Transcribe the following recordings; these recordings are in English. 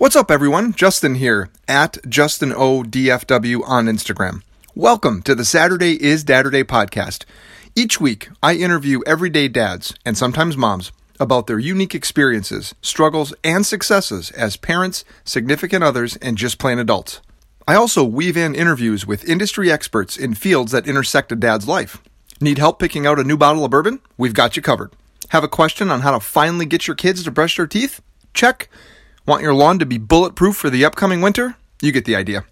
What's up, everyone? Justin here at Justin O on Instagram. Welcome to the Saturday is Dadderday podcast. Each week, I interview everyday dads and sometimes moms about their unique experiences, struggles, and successes as parents, significant others, and just plain adults. I also weave in interviews with industry experts in fields that intersect a dad's life. Need help picking out a new bottle of bourbon? We've got you covered. Have a question on how to finally get your kids to brush their teeth? Check. Want your lawn to be bulletproof for the upcoming winter? You get the idea.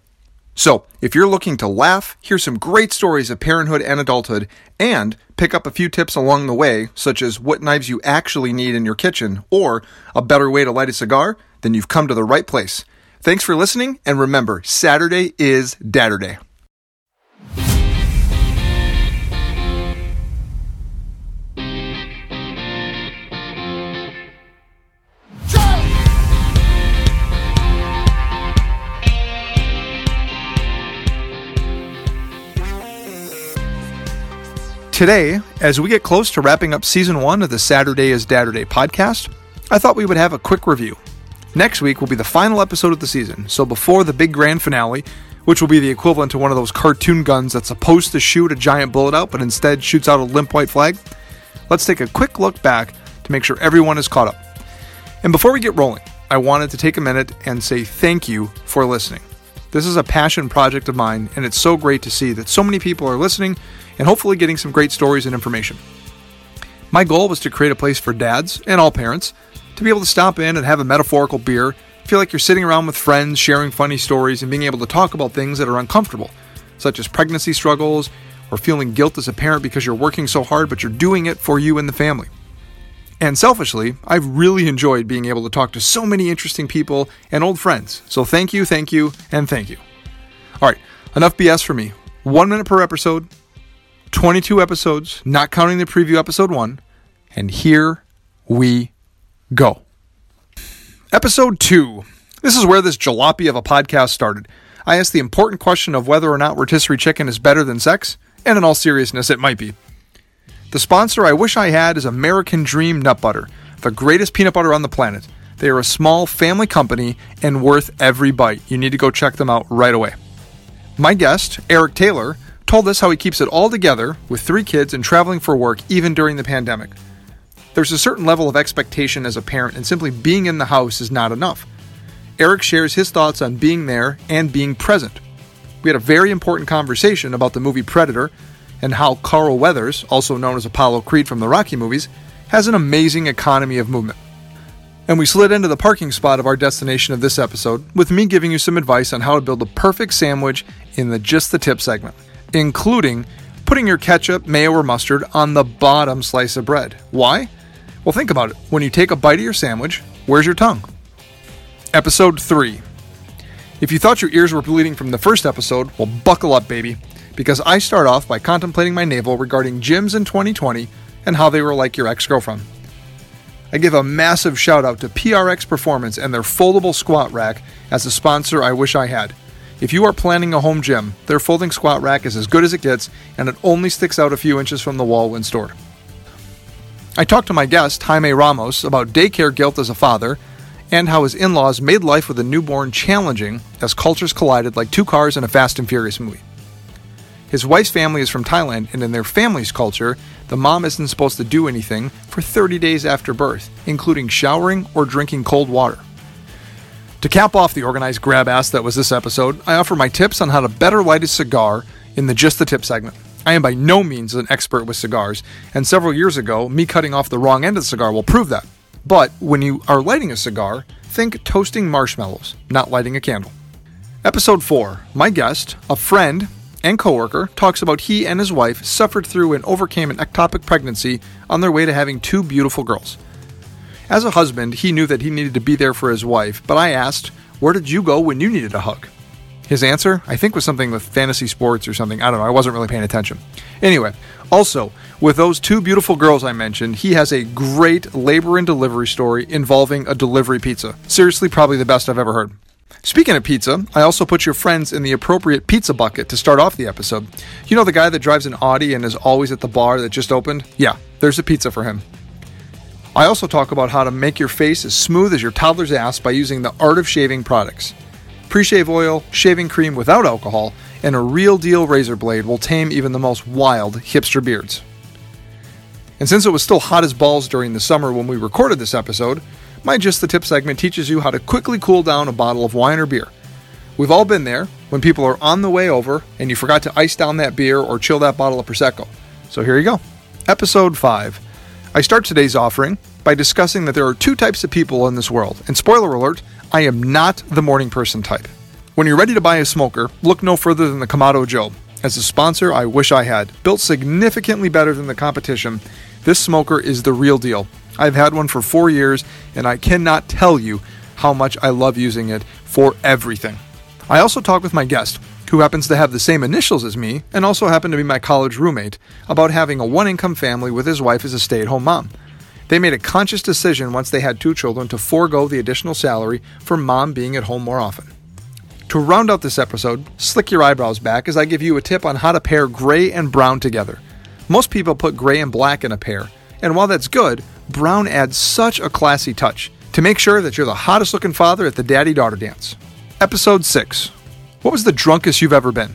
So, if you're looking to laugh, hear some great stories of parenthood and adulthood, and pick up a few tips along the way, such as what knives you actually need in your kitchen or a better way to light a cigar, then you've come to the right place. Thanks for listening, and remember, Saturday is Dadderday. Today, as we get close to wrapping up season one of the Saturday is Dadderday podcast, I thought we would have a quick review. Next week will be the final episode of the season, so before the big grand finale, which will be the equivalent to one of those cartoon guns that's supposed to shoot a giant bullet out but instead shoots out a limp white flag, let's take a quick look back to make sure everyone is caught up. And before we get rolling, I wanted to take a minute and say thank you for listening. This is a passion project of mine, and it's so great to see that so many people are listening and hopefully getting some great stories and information. My goal was to create a place for dads and all parents to be able to stop in and have a metaphorical beer, feel like you're sitting around with friends, sharing funny stories, and being able to talk about things that are uncomfortable, such as pregnancy struggles or feeling guilt as a parent because you're working so hard but you're doing it for you and the family. And selfishly, I've really enjoyed being able to talk to so many interesting people and old friends. So thank you, thank you, and thank you. All right, enough BS for me. One minute per episode, 22 episodes, not counting the preview episode one. And here we go. Episode two. This is where this jalopy of a podcast started. I asked the important question of whether or not rotisserie chicken is better than sex, and in all seriousness, it might be. The sponsor I wish I had is American Dream Nut Butter, the greatest peanut butter on the planet. They are a small family company and worth every bite. You need to go check them out right away. My guest, Eric Taylor, told us how he keeps it all together with three kids and traveling for work even during the pandemic. There's a certain level of expectation as a parent, and simply being in the house is not enough. Eric shares his thoughts on being there and being present. We had a very important conversation about the movie Predator and how Carl Weathers, also known as Apollo Creed from the Rocky movies, has an amazing economy of movement. And we slid into the parking spot of our destination of this episode with me giving you some advice on how to build the perfect sandwich in the Just the Tip segment including putting your ketchup, mayo, or mustard on the bottom slice of bread. Why? Well, think about it. When you take a bite of your sandwich, where's your tongue? Episode 3. If you thought your ears were bleeding from the first episode, well, buckle up, baby, because I start off by contemplating my navel regarding gyms in 2020 and how they were like your ex girlfriend. I give a massive shout out to PRX Performance and their foldable squat rack as a sponsor I wish I had. If you are planning a home gym, their folding squat rack is as good as it gets and it only sticks out a few inches from the wall when stored. I talked to my guest, Jaime Ramos, about daycare guilt as a father and how his in laws made life with a newborn challenging as cultures collided like two cars in a Fast and Furious movie. His wife's family is from Thailand, and in their family's culture, the mom isn't supposed to do anything for 30 days after birth, including showering or drinking cold water. To cap off the organized grab ass that was this episode, I offer my tips on how to better light a cigar in the Just the Tip segment. I am by no means an expert with cigars, and several years ago, me cutting off the wrong end of the cigar will prove that. But when you are lighting a cigar, think toasting marshmallows, not lighting a candle. Episode 4 My guest, a friend and coworker, talks about he and his wife suffered through and overcame an ectopic pregnancy on their way to having two beautiful girls. As a husband, he knew that he needed to be there for his wife, but I asked, Where did you go when you needed a hug? His answer, I think, was something with fantasy sports or something. I don't know. I wasn't really paying attention. Anyway, also, with those two beautiful girls I mentioned, he has a great labor and delivery story involving a delivery pizza. Seriously, probably the best I've ever heard. Speaking of pizza, I also put your friends in the appropriate pizza bucket to start off the episode. You know the guy that drives an Audi and is always at the bar that just opened? Yeah, there's a pizza for him. I also talk about how to make your face as smooth as your toddler's ass by using the Art of Shaving products. Pre shave oil, shaving cream without alcohol, and a real deal razor blade will tame even the most wild hipster beards. And since it was still hot as balls during the summer when we recorded this episode, my Just the Tip segment teaches you how to quickly cool down a bottle of wine or beer. We've all been there when people are on the way over and you forgot to ice down that beer or chill that bottle of Prosecco. So here you go. Episode 5. I start today's offering by discussing that there are two types of people in this world. And spoiler alert, I am not the morning person type. When you're ready to buy a smoker, look no further than the Kamado Joe. As a sponsor, I wish I had. Built significantly better than the competition, this smoker is the real deal. I've had one for four years, and I cannot tell you how much I love using it for everything. I also talked with my guest, who happens to have the same initials as me and also happened to be my college roommate, about having a one income family with his wife as a stay at home mom. They made a conscious decision once they had two children to forego the additional salary for mom being at home more often. To round out this episode, slick your eyebrows back as I give you a tip on how to pair gray and brown together. Most people put gray and black in a pair, and while that's good, brown adds such a classy touch to make sure that you're the hottest looking father at the daddy daughter dance. Episode 6 What was the drunkest you've ever been?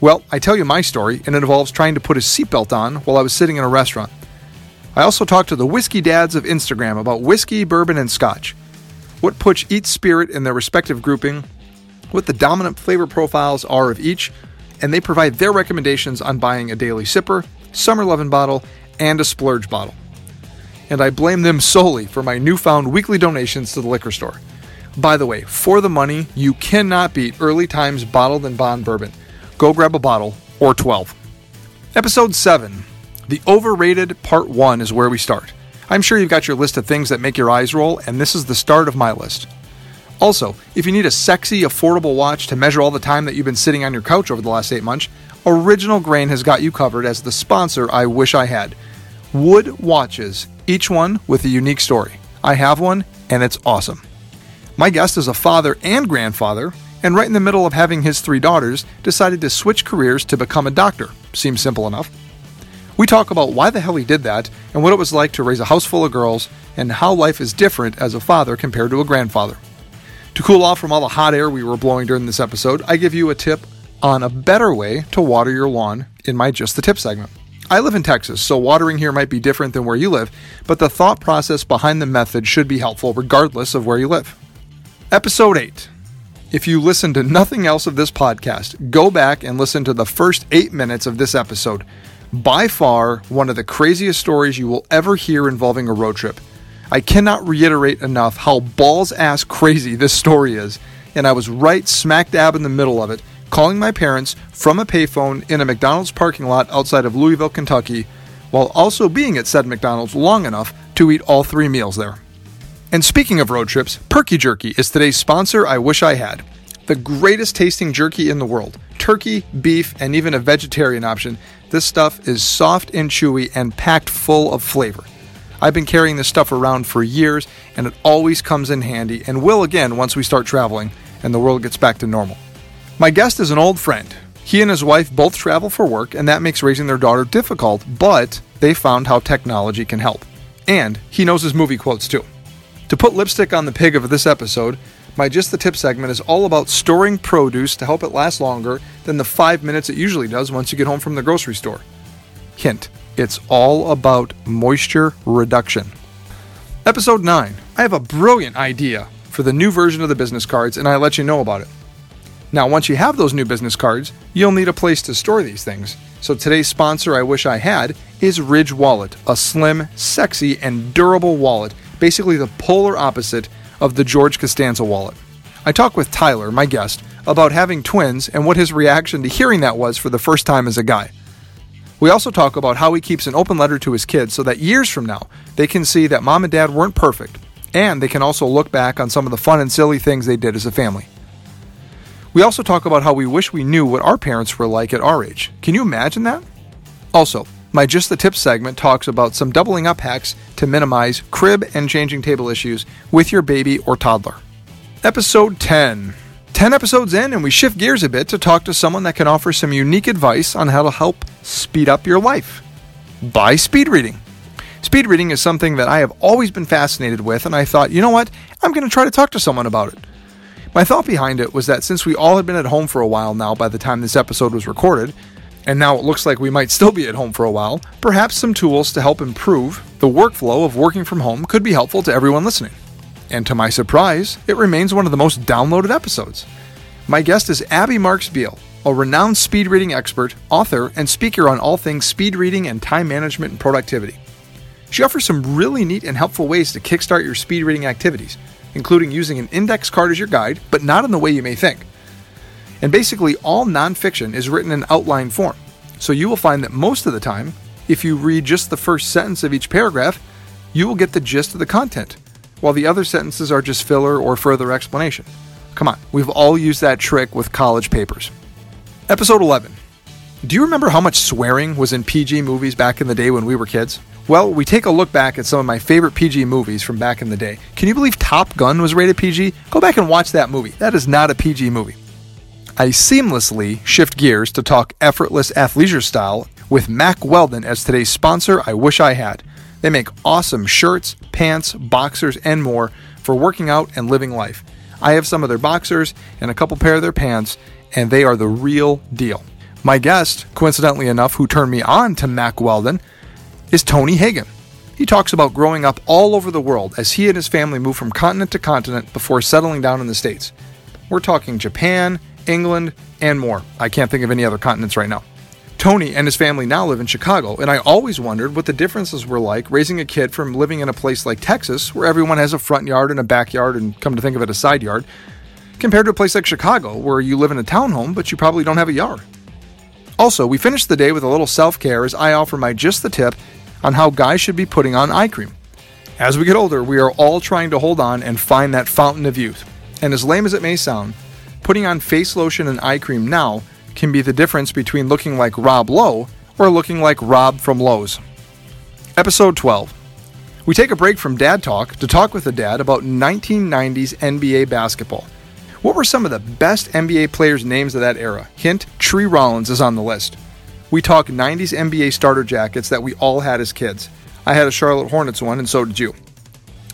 Well, I tell you my story, and it involves trying to put a seatbelt on while I was sitting in a restaurant. I also talked to the whiskey dads of Instagram about whiskey, bourbon, and scotch. What puts each spirit in their respective grouping, what the dominant flavor profiles are of each, and they provide their recommendations on buying a daily sipper, Summer Lovin' bottle, and a splurge bottle. And I blame them solely for my newfound weekly donations to the liquor store. By the way, for the money, you cannot beat Early Times Bottled and Bond Bourbon. Go grab a bottle or 12. Episode 7 The Overrated Part 1 is where we start. I'm sure you've got your list of things that make your eyes roll, and this is the start of my list. Also, if you need a sexy, affordable watch to measure all the time that you've been sitting on your couch over the last eight months, Original Grain has got you covered as the sponsor I wish I had. Wood watches, each one with a unique story. I have one, and it's awesome. My guest is a father and grandfather, and right in the middle of having his three daughters, decided to switch careers to become a doctor. Seems simple enough. We talk about why the hell he did that, and what it was like to raise a house full of girls, and how life is different as a father compared to a grandfather. To cool off from all the hot air we were blowing during this episode, I give you a tip on a better way to water your lawn in my Just the Tip segment. I live in Texas, so watering here might be different than where you live, but the thought process behind the method should be helpful regardless of where you live. Episode 8. If you listen to nothing else of this podcast, go back and listen to the first eight minutes of this episode. By far, one of the craziest stories you will ever hear involving a road trip. I cannot reiterate enough how balls ass crazy this story is, and I was right smack dab in the middle of it calling my parents from a payphone in a McDonald's parking lot outside of Louisville, Kentucky, while also being at said McDonald's long enough to eat all three meals there. And speaking of road trips, Perky Jerky is today's sponsor I wish I had. The greatest tasting jerky in the world turkey, beef, and even a vegetarian option. This stuff is soft and chewy and packed full of flavor. I've been carrying this stuff around for years, and it always comes in handy and will again once we start traveling and the world gets back to normal. My guest is an old friend. He and his wife both travel for work, and that makes raising their daughter difficult, but they found how technology can help. And he knows his movie quotes too. To put lipstick on the pig of this episode, my Just the Tip segment is all about storing produce to help it last longer than the five minutes it usually does once you get home from the grocery store. Hint it's all about moisture reduction. Episode 9 I have a brilliant idea for the new version of the business cards, and I let you know about it. Now, once you have those new business cards, you'll need a place to store these things. So today's sponsor I wish I had is Ridge Wallet, a slim, sexy, and durable wallet, basically the polar opposite of the George Costanza wallet. I talked with Tyler, my guest, about having twins and what his reaction to hearing that was for the first time as a guy. We also talk about how he keeps an open letter to his kids so that years from now they can see that mom and dad weren't perfect, and they can also look back on some of the fun and silly things they did as a family. We also talk about how we wish we knew what our parents were like at our age. Can you imagine that? Also, my Just the Tip segment talks about some doubling up hacks to minimize crib and changing table issues with your baby or toddler. Episode 10. 10 episodes in, and we shift gears a bit to talk to someone that can offer some unique advice on how to help speed up your life by speed reading. Speed reading is something that I have always been fascinated with, and I thought, you know what? I'm going to try to talk to someone about it. My thought behind it was that since we all had been at home for a while now by the time this episode was recorded, and now it looks like we might still be at home for a while, perhaps some tools to help improve the workflow of working from home could be helpful to everyone listening. And to my surprise, it remains one of the most downloaded episodes. My guest is Abby Marks Beale, a renowned speed reading expert, author, and speaker on all things speed reading and time management and productivity. She offers some really neat and helpful ways to kickstart your speed reading activities, including using an index card as your guide, but not in the way you may think. And basically, all nonfiction is written in outline form, so you will find that most of the time, if you read just the first sentence of each paragraph, you will get the gist of the content, while the other sentences are just filler or further explanation. Come on, we've all used that trick with college papers. Episode 11. Do you remember how much swearing was in PG movies back in the day when we were kids? Well, we take a look back at some of my favorite PG movies from back in the day. Can you believe Top Gun was rated PG? Go back and watch that movie. That is not a PG movie. I seamlessly shift gears to talk effortless athleisure style with Mack Weldon as today's sponsor. I wish I had. They make awesome shirts, pants, boxers, and more for working out and living life. I have some of their boxers and a couple pair of their pants, and they are the real deal. My guest, coincidentally enough, who turned me on to Mack Weldon, is Tony Hagen. He talks about growing up all over the world as he and his family moved from continent to continent before settling down in the States. We're talking Japan, England, and more. I can't think of any other continents right now. Tony and his family now live in Chicago, and I always wondered what the differences were like raising a kid from living in a place like Texas, where everyone has a front yard and a backyard, and come to think of it, a side yard, compared to a place like Chicago, where you live in a townhome, but you probably don't have a yard. Also, we finished the day with a little self care as I offer my just the tip on how guys should be putting on eye cream. As we get older, we are all trying to hold on and find that fountain of youth. And as lame as it may sound, Putting on face lotion and eye cream now can be the difference between looking like Rob Lowe or looking like Rob from Lowe's. Episode 12. We take a break from Dad Talk to talk with a dad about 1990s NBA basketball. What were some of the best NBA players' names of that era? Hint Tree Rollins is on the list. We talk 90s NBA starter jackets that we all had as kids. I had a Charlotte Hornets one, and so did you.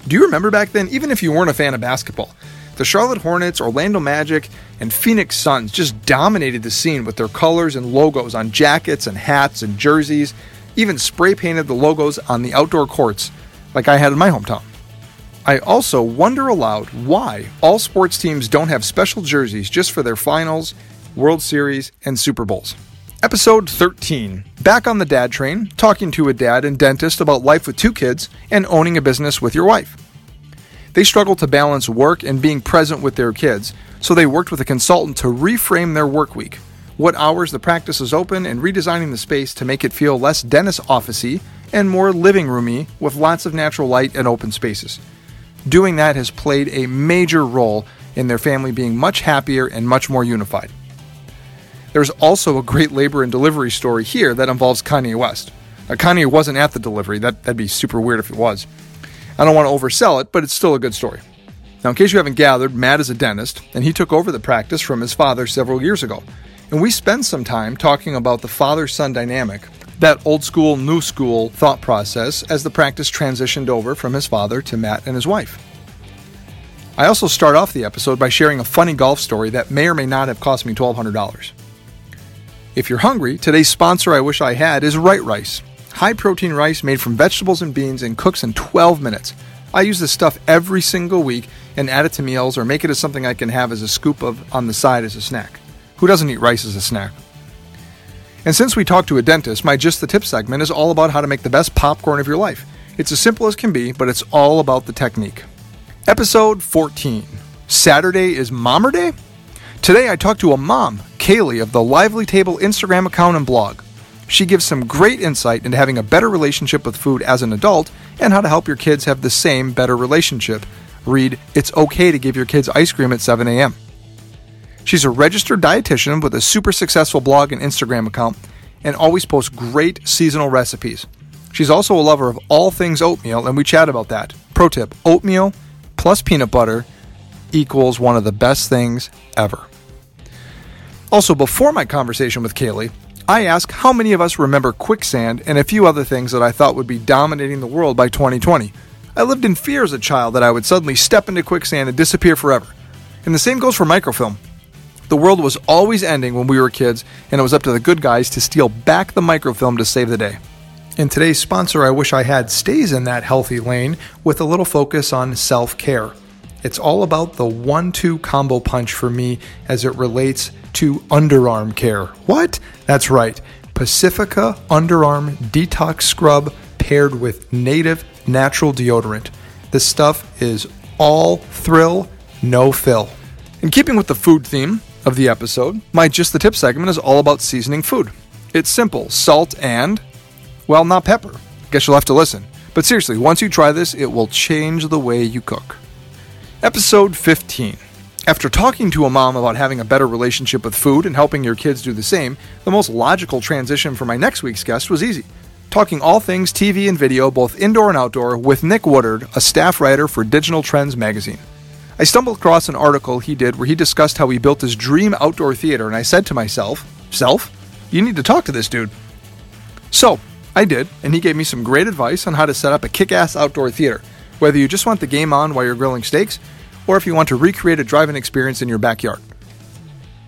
Do you remember back then, even if you weren't a fan of basketball, the Charlotte Hornets, Orlando Magic, and Phoenix Suns just dominated the scene with their colors and logos on jackets and hats and jerseys, even spray painted the logos on the outdoor courts like I had in my hometown. I also wonder aloud why all sports teams don't have special jerseys just for their finals, World Series, and Super Bowls. Episode 13. Back on the dad train, talking to a dad and dentist about life with two kids and owning a business with your wife. They struggle to balance work and being present with their kids, so they worked with a consultant to reframe their work week, what hours the practice is open, and redesigning the space to make it feel less dentist officey and more living roomy with lots of natural light and open spaces. Doing that has played a major role in their family being much happier and much more unified. There's also a great labor and delivery story here that involves Kanye West. Now, Kanye wasn't at the delivery, that, that'd be super weird if it was. I don't want to oversell it, but it's still a good story. Now, in case you haven't gathered, Matt is a dentist, and he took over the practice from his father several years ago. And we spent some time talking about the father son dynamic, that old school, new school thought process as the practice transitioned over from his father to Matt and his wife. I also start off the episode by sharing a funny golf story that may or may not have cost me $1,200. If you're hungry, today's sponsor I wish I had is Right Rice high protein rice made from vegetables and beans and cooks in 12 minutes. I use this stuff every single week and add it to meals or make it as something I can have as a scoop of on the side as a snack. Who doesn't eat rice as a snack? And since we talked to a dentist, my Just the Tip segment is all about how to make the best popcorn of your life. It's as simple as can be, but it's all about the technique. Episode 14 Saturday is Mommer Day? Today I talked to a mom, Kaleigh, of the Lively Table Instagram account and blog. She gives some great insight into having a better relationship with food as an adult and how to help your kids have the same better relationship. Read, It's okay to give your kids ice cream at 7 a.m. She's a registered dietitian with a super successful blog and Instagram account and always posts great seasonal recipes. She's also a lover of all things oatmeal, and we chat about that. Pro tip oatmeal plus peanut butter equals one of the best things ever. Also, before my conversation with Kaleigh, I ask how many of us remember quicksand and a few other things that I thought would be dominating the world by 2020. I lived in fear as a child that I would suddenly step into quicksand and disappear forever. And the same goes for microfilm. The world was always ending when we were kids, and it was up to the good guys to steal back the microfilm to save the day. And today's sponsor, I Wish I Had, stays in that healthy lane with a little focus on self care. It's all about the one two combo punch for me as it relates to underarm care. What? That's right. Pacifica Underarm Detox Scrub paired with native natural deodorant. This stuff is all thrill, no fill. In keeping with the food theme of the episode, my Just the Tip segment is all about seasoning food. It's simple salt and, well, not pepper. Guess you'll have to listen. But seriously, once you try this, it will change the way you cook. Episode 15. After talking to a mom about having a better relationship with food and helping your kids do the same, the most logical transition for my next week's guest was easy. Talking all things TV and video, both indoor and outdoor, with Nick Woodard, a staff writer for Digital Trends magazine. I stumbled across an article he did where he discussed how he built his dream outdoor theater, and I said to myself, Self, you need to talk to this dude. So, I did, and he gave me some great advice on how to set up a kick ass outdoor theater whether you just want the game on while you're grilling steaks or if you want to recreate a driving experience in your backyard.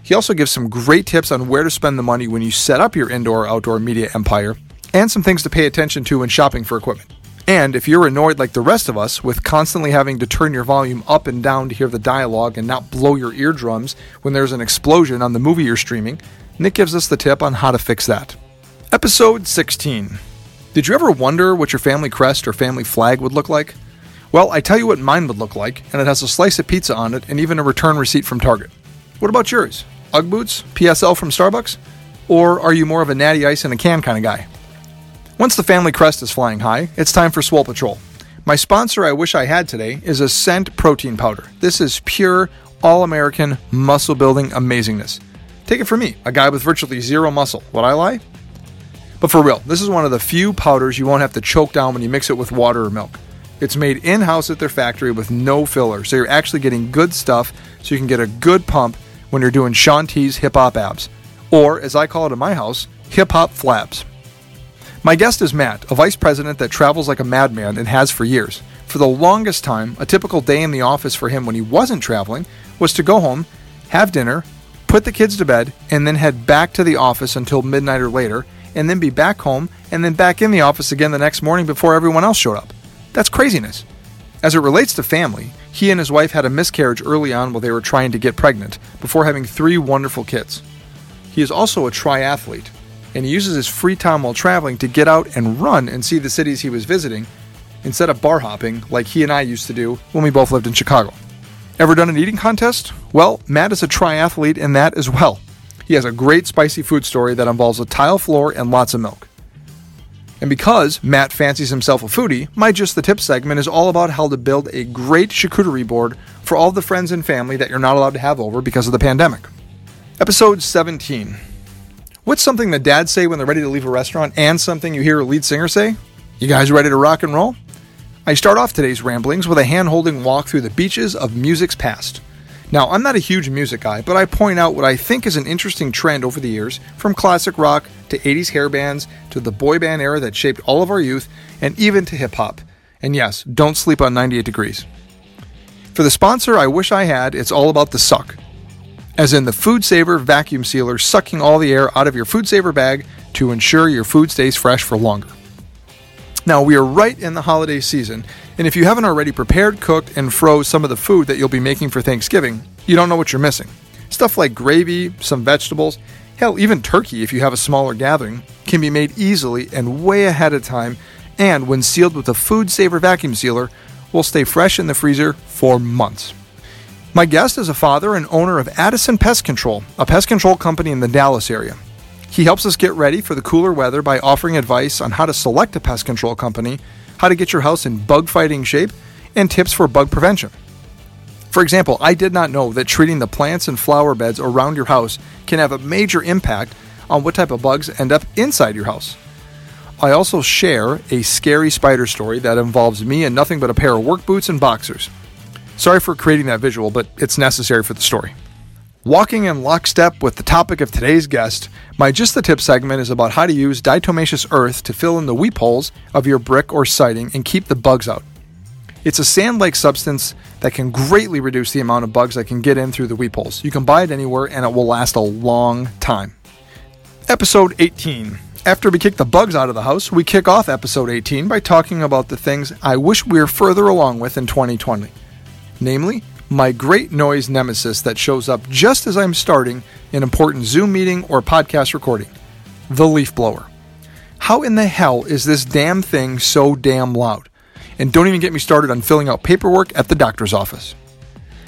He also gives some great tips on where to spend the money when you set up your indoor or outdoor media empire and some things to pay attention to when shopping for equipment. And if you're annoyed like the rest of us with constantly having to turn your volume up and down to hear the dialogue and not blow your eardrums when there's an explosion on the movie you're streaming, Nick gives us the tip on how to fix that. Episode 16. Did you ever wonder what your family crest or family flag would look like? Well, I tell you what mine would look like, and it has a slice of pizza on it and even a return receipt from Target. What about yours? Ugg boots? PSL from Starbucks? Or are you more of a natty ice in a can kind of guy? Once the family crest is flying high, it's time for Swole Patrol. My sponsor I wish I had today is Ascent Protein Powder. This is pure, all American, muscle building amazingness. Take it from me, a guy with virtually zero muscle. Would I lie? But for real, this is one of the few powders you won't have to choke down when you mix it with water or milk. It's made in house at their factory with no filler, so you're actually getting good stuff so you can get a good pump when you're doing Shaun T's hip hop abs. Or, as I call it in my house, hip hop flaps. My guest is Matt, a vice president that travels like a madman and has for years. For the longest time, a typical day in the office for him when he wasn't traveling was to go home, have dinner, put the kids to bed, and then head back to the office until midnight or later, and then be back home and then back in the office again the next morning before everyone else showed up. That's craziness. As it relates to family, he and his wife had a miscarriage early on while they were trying to get pregnant, before having three wonderful kids. He is also a triathlete, and he uses his free time while traveling to get out and run and see the cities he was visiting, instead of bar hopping like he and I used to do when we both lived in Chicago. Ever done an eating contest? Well, Matt is a triathlete in that as well. He has a great spicy food story that involves a tile floor and lots of milk. And because Matt fancies himself a foodie, my Just the Tip segment is all about how to build a great charcuterie board for all the friends and family that you're not allowed to have over because of the pandemic. Episode 17. What's something that dads say when they're ready to leave a restaurant and something you hear a lead singer say? You guys ready to rock and roll? I start off today's ramblings with a hand holding walk through the beaches of music's past. Now, I'm not a huge music guy, but I point out what I think is an interesting trend over the years from classic rock to 80s hair bands to the boy band era that shaped all of our youth and even to hip hop. And yes, don't sleep on 98 Degrees. For the sponsor I wish I had, it's all about the suck. As in the Food Saver vacuum sealer sucking all the air out of your Food Saver bag to ensure your food stays fresh for longer. Now, we are right in the holiday season, and if you haven't already prepared, cooked, and froze some of the food that you'll be making for Thanksgiving, you don't know what you're missing. Stuff like gravy, some vegetables, hell, even turkey if you have a smaller gathering, can be made easily and way ahead of time, and when sealed with a Food Saver vacuum sealer, will stay fresh in the freezer for months. My guest is a father and owner of Addison Pest Control, a pest control company in the Dallas area. He helps us get ready for the cooler weather by offering advice on how to select a pest control company how to get your house in bug fighting shape, and tips for bug prevention. For example, I did not know that treating the plants and flower beds around your house can have a major impact on what type of bugs end up inside your house. I also share a scary spider story that involves me and nothing but a pair of work boots and boxers. Sorry for creating that visual, but it's necessary for the story. Walking in lockstep with the topic of today's guest, my Just the Tip segment is about how to use diatomaceous earth to fill in the weep holes of your brick or siding and keep the bugs out. It's a sand like substance that can greatly reduce the amount of bugs that can get in through the weep holes. You can buy it anywhere and it will last a long time. Episode 18. After we kick the bugs out of the house, we kick off episode 18 by talking about the things I wish we were further along with in 2020. Namely, my great noise nemesis that shows up just as I'm starting an important Zoom meeting or podcast recording the leaf blower. How in the hell is this damn thing so damn loud? And don't even get me started on filling out paperwork at the doctor's office.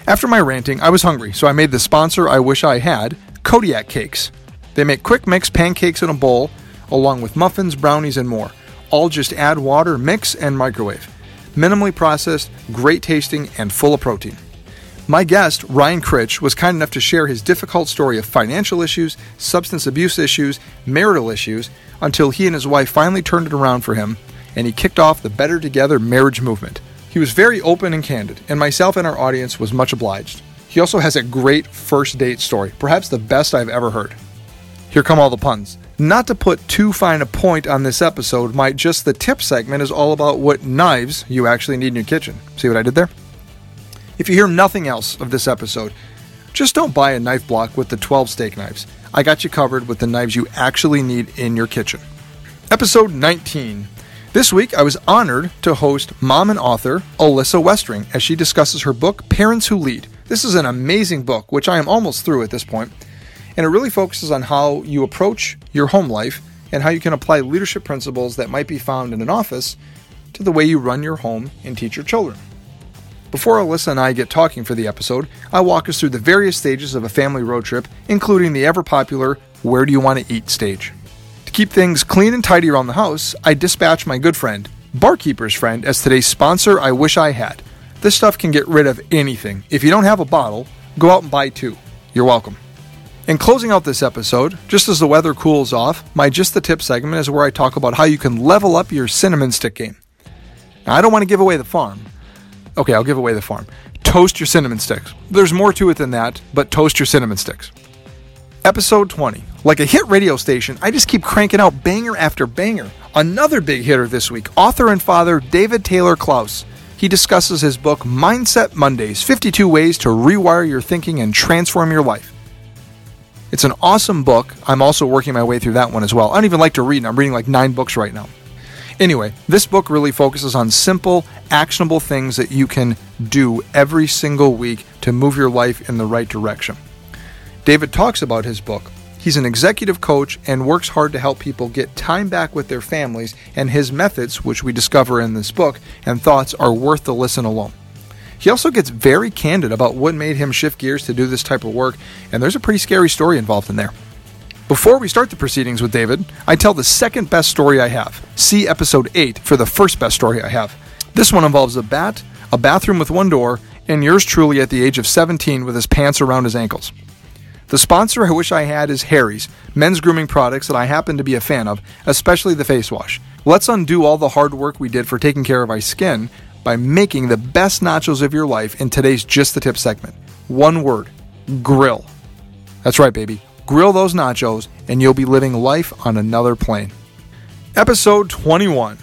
After my ranting, I was hungry, so I made the sponsor I wish I had Kodiak Cakes. They make quick mix pancakes in a bowl, along with muffins, brownies, and more. All just add water, mix, and microwave. Minimally processed, great tasting, and full of protein. My guest, Ryan Critch, was kind enough to share his difficult story of financial issues, substance abuse issues, marital issues, until he and his wife finally turned it around for him and he kicked off the Better Together marriage movement. He was very open and candid, and myself and our audience was much obliged. He also has a great first date story, perhaps the best I've ever heard. Here come all the puns. Not to put too fine a point on this episode, my Just the Tip segment is all about what knives you actually need in your kitchen. See what I did there? If you hear nothing else of this episode, just don't buy a knife block with the 12 steak knives. I got you covered with the knives you actually need in your kitchen. Episode 19. This week, I was honored to host mom and author Alyssa Westring as she discusses her book, Parents Who Lead. This is an amazing book, which I am almost through at this point, and it really focuses on how you approach your home life and how you can apply leadership principles that might be found in an office to the way you run your home and teach your children. Before Alyssa and I get talking for the episode, I walk us through the various stages of a family road trip, including the ever popular Where Do You Want to Eat stage. To keep things clean and tidy around the house, I dispatch my good friend, Barkeeper's Friend, as today's sponsor I wish I had. This stuff can get rid of anything. If you don't have a bottle, go out and buy two. You're welcome. In closing out this episode, just as the weather cools off, my Just the Tip segment is where I talk about how you can level up your cinnamon stick game. Now, I don't want to give away the farm, Okay, I'll give away the farm. Toast your cinnamon sticks. There's more to it than that, but toast your cinnamon sticks. Episode 20. Like a hit radio station, I just keep cranking out banger after banger. Another big hitter this week, author and father David Taylor Klaus. He discusses his book Mindset Mondays 52 Ways to Rewire Your Thinking and Transform Your Life. It's an awesome book. I'm also working my way through that one as well. I don't even like to read, I'm reading like nine books right now. Anyway, this book really focuses on simple, actionable things that you can do every single week to move your life in the right direction. David talks about his book. He's an executive coach and works hard to help people get time back with their families, and his methods, which we discover in this book, and thoughts are worth the listen alone. He also gets very candid about what made him shift gears to do this type of work, and there's a pretty scary story involved in there. Before we start the proceedings with David, I tell the second best story I have. See episode 8 for the first best story I have. This one involves a bat, a bathroom with one door, and yours truly at the age of 17 with his pants around his ankles. The sponsor I wish I had is Harry's, men's grooming products that I happen to be a fan of, especially the face wash. Let's undo all the hard work we did for taking care of our skin by making the best nachos of your life in today's Just the Tip segment. One word grill. That's right, baby grill those nachos, and you'll be living life on another plane. Episode 21.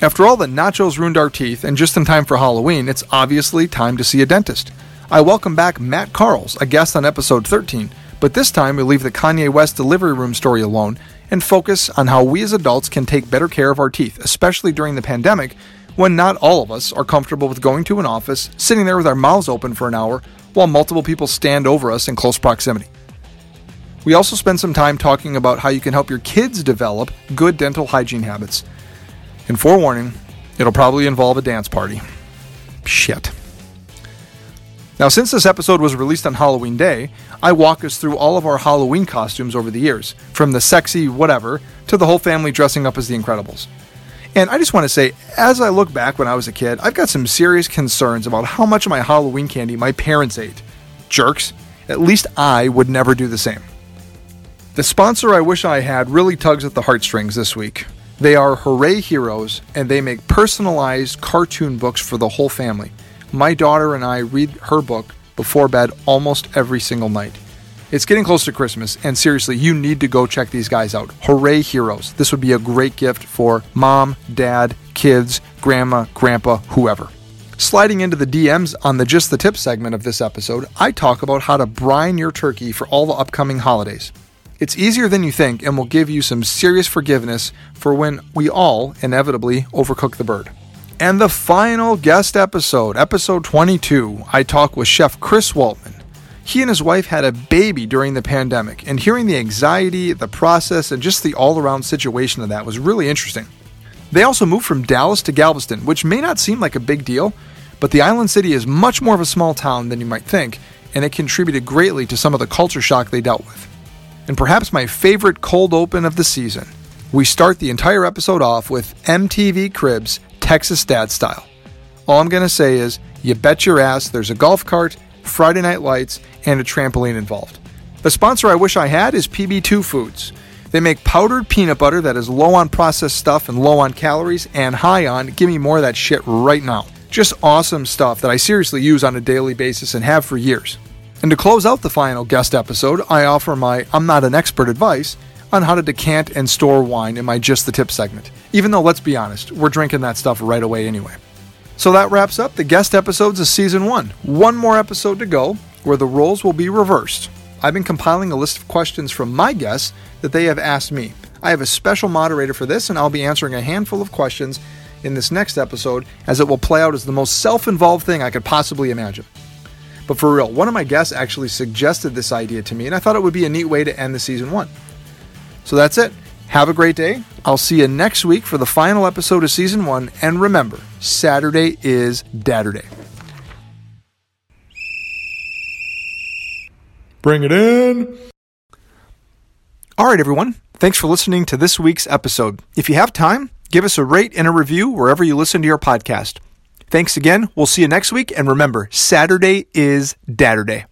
After all the nachos ruined our teeth, and just in time for Halloween, it's obviously time to see a dentist. I welcome back Matt Carls, a guest on episode 13, but this time we leave the Kanye West delivery room story alone and focus on how we as adults can take better care of our teeth, especially during the pandemic when not all of us are comfortable with going to an office, sitting there with our mouths open for an hour while multiple people stand over us in close proximity. We also spend some time talking about how you can help your kids develop good dental hygiene habits. And forewarning, it'll probably involve a dance party. Shit. Now, since this episode was released on Halloween Day, I walk us through all of our Halloween costumes over the years, from the sexy whatever to the whole family dressing up as the Incredibles. And I just want to say, as I look back when I was a kid, I've got some serious concerns about how much of my Halloween candy my parents ate. Jerks. At least I would never do the same. The sponsor I wish I had really tugs at the heartstrings this week. They are Hooray Heroes, and they make personalized cartoon books for the whole family. My daughter and I read her book before bed almost every single night. It's getting close to Christmas, and seriously, you need to go check these guys out. Hooray Heroes. This would be a great gift for mom, dad, kids, grandma, grandpa, whoever. Sliding into the DMs on the Just the Tip segment of this episode, I talk about how to brine your turkey for all the upcoming holidays. It's easier than you think and will give you some serious forgiveness for when we all inevitably overcook the bird. And the final guest episode, episode 22, I talk with Chef Chris Waltman. He and his wife had a baby during the pandemic, and hearing the anxiety, the process, and just the all around situation of that was really interesting. They also moved from Dallas to Galveston, which may not seem like a big deal, but the island city is much more of a small town than you might think, and it contributed greatly to some of the culture shock they dealt with. And perhaps my favorite cold open of the season, we start the entire episode off with MTV Cribs Texas Dad Style. All I'm going to say is, you bet your ass there's a golf cart, Friday Night Lights, and a trampoline involved. The sponsor I wish I had is PB2 Foods. They make powdered peanut butter that is low on processed stuff and low on calories and high on give me more of that shit right now. Just awesome stuff that I seriously use on a daily basis and have for years. And to close out the final guest episode, I offer my I'm not an expert advice on how to decant and store wine in my Just the Tip segment. Even though, let's be honest, we're drinking that stuff right away anyway. So that wraps up the guest episodes of season one. One more episode to go where the roles will be reversed. I've been compiling a list of questions from my guests that they have asked me. I have a special moderator for this, and I'll be answering a handful of questions in this next episode as it will play out as the most self involved thing I could possibly imagine. But for real, one of my guests actually suggested this idea to me, and I thought it would be a neat way to end the season one. So that's it. Have a great day. I'll see you next week for the final episode of season one. And remember, Saturday is Dadder Bring it in. All right, everyone. Thanks for listening to this week's episode. If you have time, give us a rate and a review wherever you listen to your podcast. Thanks again. We'll see you next week. And remember, Saturday is Dadder Day.